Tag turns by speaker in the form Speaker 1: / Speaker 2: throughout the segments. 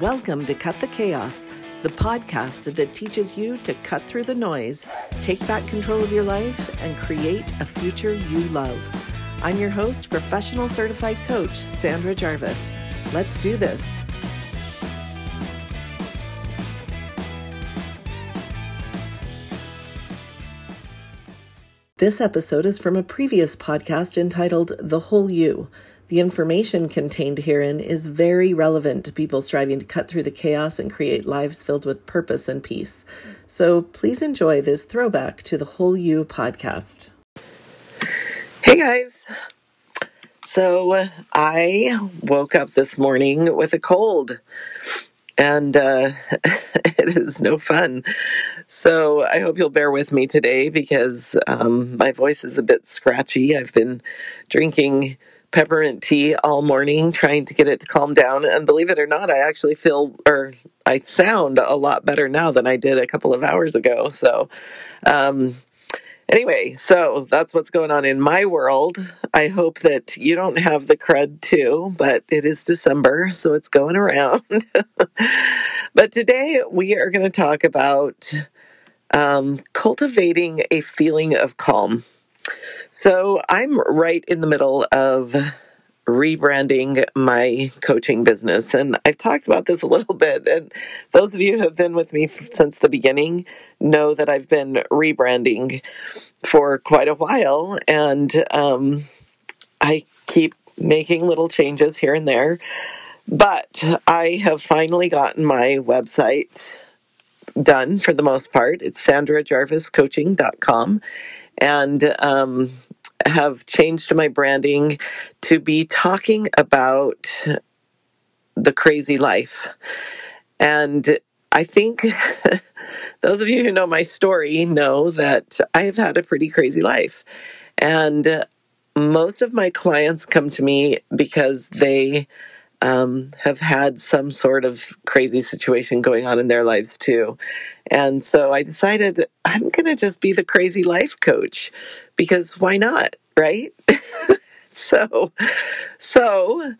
Speaker 1: Welcome to Cut the Chaos, the podcast that teaches you to cut through the noise, take back control of your life, and create a future you love. I'm your host, professional certified coach, Sandra Jarvis. Let's do this. This episode is from a previous podcast entitled The Whole You. The information contained herein is very relevant to people striving to cut through the chaos and create lives filled with purpose and peace. So please enjoy this throwback to the Whole You podcast. Hey guys. So I woke up this morning with a cold and uh, it is no fun. So I hope you'll bear with me today because um, my voice is a bit scratchy. I've been drinking peppermint tea all morning trying to get it to calm down. And believe it or not, I actually feel or I sound a lot better now than I did a couple of hours ago. So, um, anyway, so that's what's going on in my world. I hope that you don't have the crud too, but it is December, so it's going around. but today we are going to talk about um, cultivating a feeling of calm. So I'm right in the middle of rebranding my coaching business. And I've talked about this a little bit. And those of you who have been with me since the beginning know that I've been rebranding for quite a while. And um, I keep making little changes here and there. But I have finally gotten my website done for the most part. It's sandrajarviscoaching.com and um, have changed my branding to be talking about the crazy life. And I think those of you who know my story know that I have had a pretty crazy life. And most of my clients come to me because they um, have had some sort of crazy situation going on in their lives too. And so I decided I'm going to just be the crazy life coach because why not, right? so, so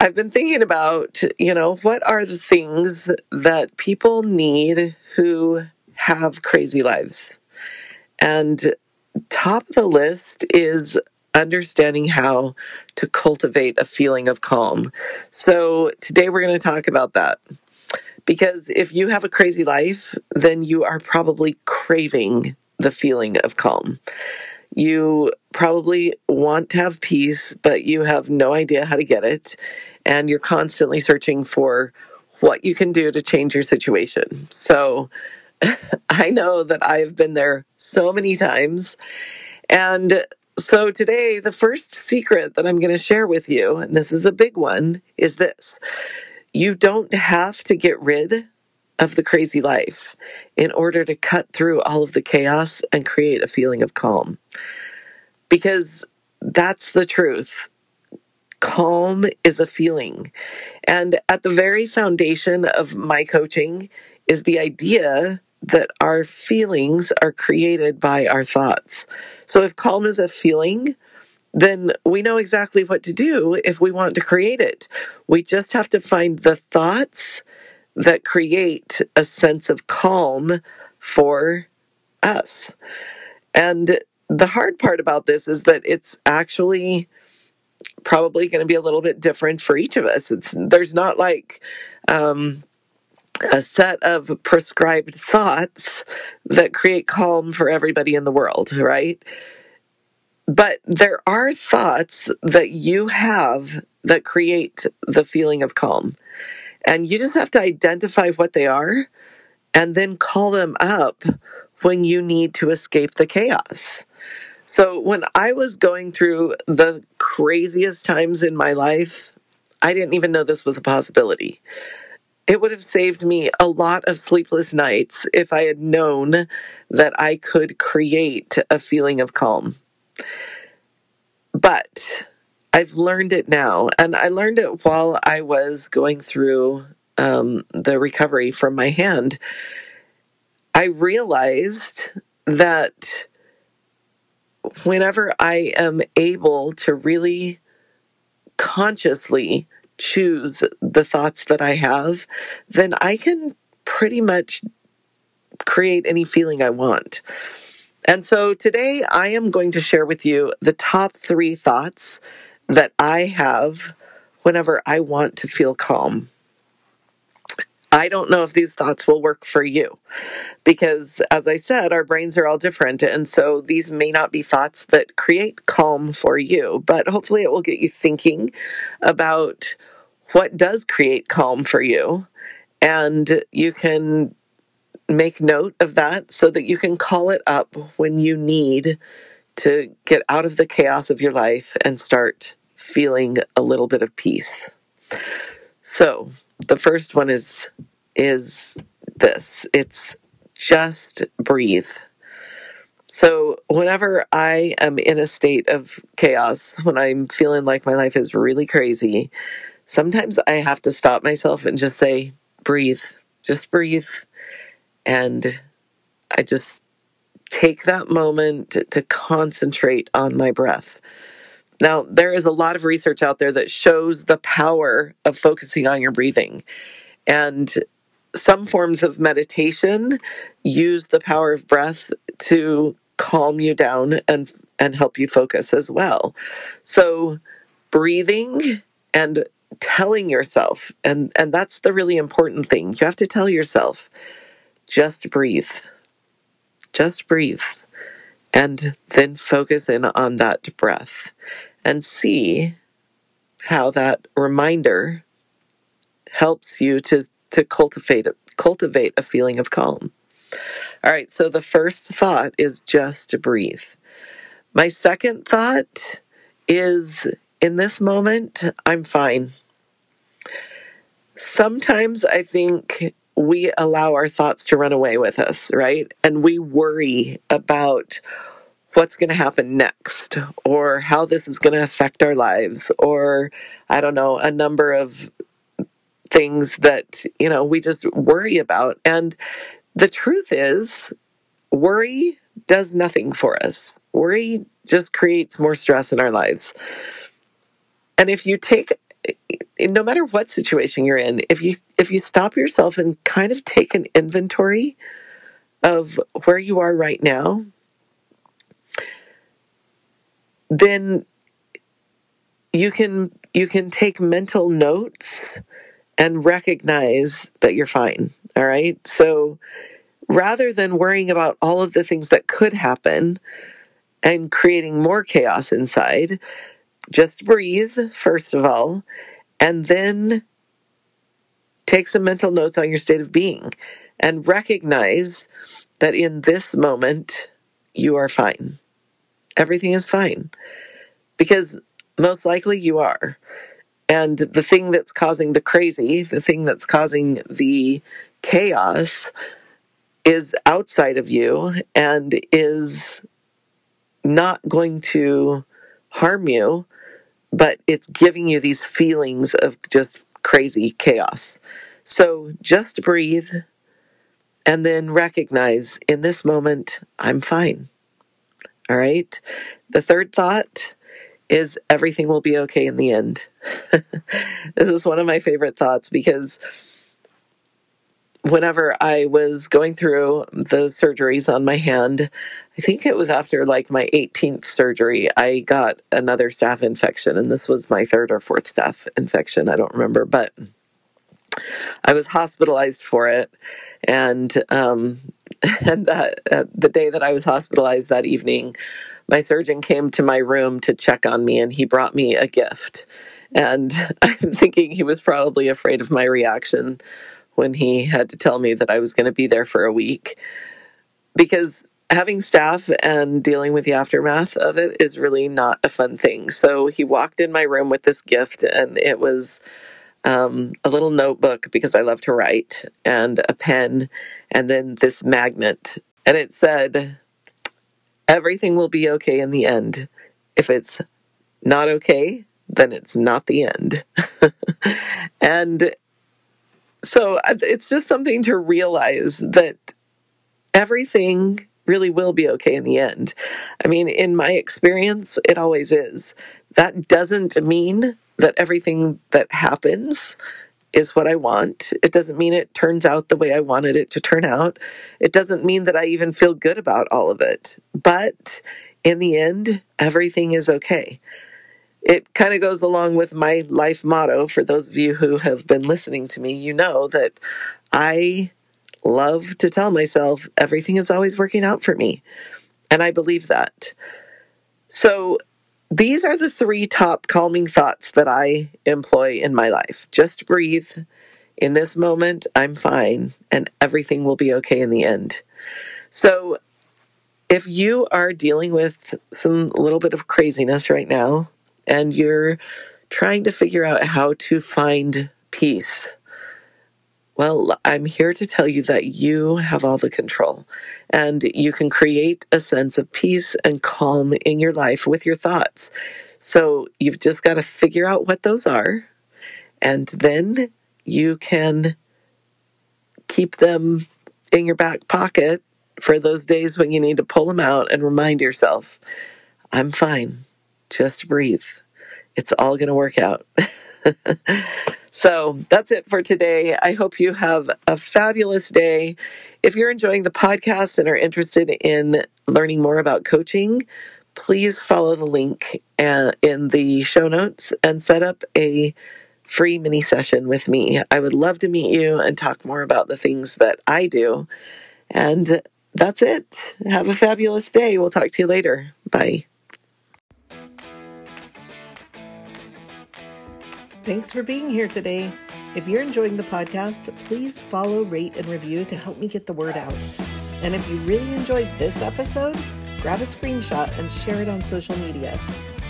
Speaker 1: I've been thinking about, you know, what are the things that people need who have crazy lives? And top of the list is understanding how to cultivate a feeling of calm. So, today we're going to talk about that. Because if you have a crazy life, then you are probably craving the feeling of calm. You probably want to have peace, but you have no idea how to get it. And you're constantly searching for what you can do to change your situation. So I know that I've been there so many times. And so, today, the first secret that I'm going to share with you, and this is a big one, is this you don't have to get rid of the crazy life in order to cut through all of the chaos and create a feeling of calm. Because that's the truth. Calm is a feeling. And at the very foundation of my coaching is the idea that our feelings are created by our thoughts. So if calm is a feeling, then we know exactly what to do if we want to create it. We just have to find the thoughts that create a sense of calm for us. And the hard part about this is that it's actually probably going to be a little bit different for each of us. It's there's not like um, a set of prescribed thoughts that create calm for everybody in the world, right? But there are thoughts that you have that create the feeling of calm. And you just have to identify what they are and then call them up when you need to escape the chaos. So, when I was going through the craziest times in my life, I didn't even know this was a possibility. It would have saved me a lot of sleepless nights if I had known that I could create a feeling of calm. But I've learned it now, and I learned it while I was going through um, the recovery from my hand. I realized that whenever I am able to really consciously choose the thoughts that I have, then I can pretty much create any feeling I want. And so today I am going to share with you the top three thoughts that I have whenever I want to feel calm. I don't know if these thoughts will work for you because, as I said, our brains are all different. And so these may not be thoughts that create calm for you, but hopefully it will get you thinking about what does create calm for you. And you can make note of that so that you can call it up when you need to get out of the chaos of your life and start feeling a little bit of peace. So, the first one is is this. It's just breathe. So, whenever I am in a state of chaos, when I'm feeling like my life is really crazy, sometimes I have to stop myself and just say, breathe, just breathe. And I just take that moment to, to concentrate on my breath. Now, there is a lot of research out there that shows the power of focusing on your breathing. And some forms of meditation use the power of breath to calm you down and and help you focus as well. So breathing and telling yourself and and that's the really important thing. You have to tell yourself just breathe. Just breathe. And then focus in on that breath and see how that reminder helps you to to cultivate cultivate a feeling of calm. All right, so the first thought is just to breathe. My second thought is in this moment, I'm fine. Sometimes I think we allow our thoughts to run away with us, right? And we worry about what's going to happen next or how this is going to affect our lives or I don't know, a number of things that, you know, we just worry about. And the truth is, worry does nothing for us. Worry just creates more stress in our lives. And if you take no matter what situation you're in, if you if you stop yourself and kind of take an inventory of where you are right now, then you can you can take mental notes and recognize that you're fine. All right. So rather than worrying about all of the things that could happen and creating more chaos inside, just breathe, first of all, and then take some mental notes on your state of being and recognize that in this moment, you are fine. Everything is fine. Because most likely you are. And the thing that's causing the crazy, the thing that's causing the chaos, is outside of you and is not going to harm you, but it's giving you these feelings of just crazy chaos. So just breathe and then recognize in this moment, I'm fine. All right. The third thought is everything will be okay in the end. this is one of my favorite thoughts because whenever I was going through the surgeries on my hand, I think it was after like my 18th surgery, I got another staph infection. And this was my third or fourth staph infection. I don't remember, but I was hospitalized for it. And, um, and that uh, the day that I was hospitalized that evening, my surgeon came to my room to check on me and he brought me a gift. And I'm thinking he was probably afraid of my reaction when he had to tell me that I was going to be there for a week. Because having staph and dealing with the aftermath of it is really not a fun thing. So he walked in my room with this gift, and it was um, a little notebook because I love to write, and a pen, and then this magnet. And it said, everything will be okay in the end. If it's not okay, then it's not the end. and so uh, it's just something to realize that everything really will be okay in the end. I mean, in my experience, it always is. That doesn't mean that everything that happens is what I want. It doesn't mean it turns out the way I wanted it to turn out. It doesn't mean that I even feel good about all of it. But in the end, everything is okay. It kind of goes along with my life motto. For those of you who have been listening to me, you know that I love to tell myself everything is always working out for me. And I believe that. So these are the three top calming thoughts that I employ in my life. Just breathe. In this moment, I'm fine, and everything will be okay in the end. So, if you are dealing with some little bit of craziness right now, and you're trying to figure out how to find peace, well, I'm here to tell you that you have all the control and you can create a sense of peace and calm in your life with your thoughts. So you've just got to figure out what those are and then you can keep them in your back pocket for those days when you need to pull them out and remind yourself, I'm fine. Just breathe. It's all going to work out. So that's it for today. I hope you have a fabulous day. If you're enjoying the podcast and are interested in learning more about coaching, please follow the link uh, in the show notes and set up a free mini session with me. I would love to meet you and talk more about the things that I do. And that's it. Have a fabulous day. We'll talk to you later. Bye. Thanks for being here today. If you're enjoying the podcast, please follow, rate, and review to help me get the word out. And if you really enjoyed this episode, grab a screenshot and share it on social media.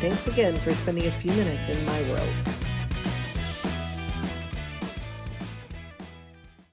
Speaker 1: Thanks again for spending a few minutes in my world.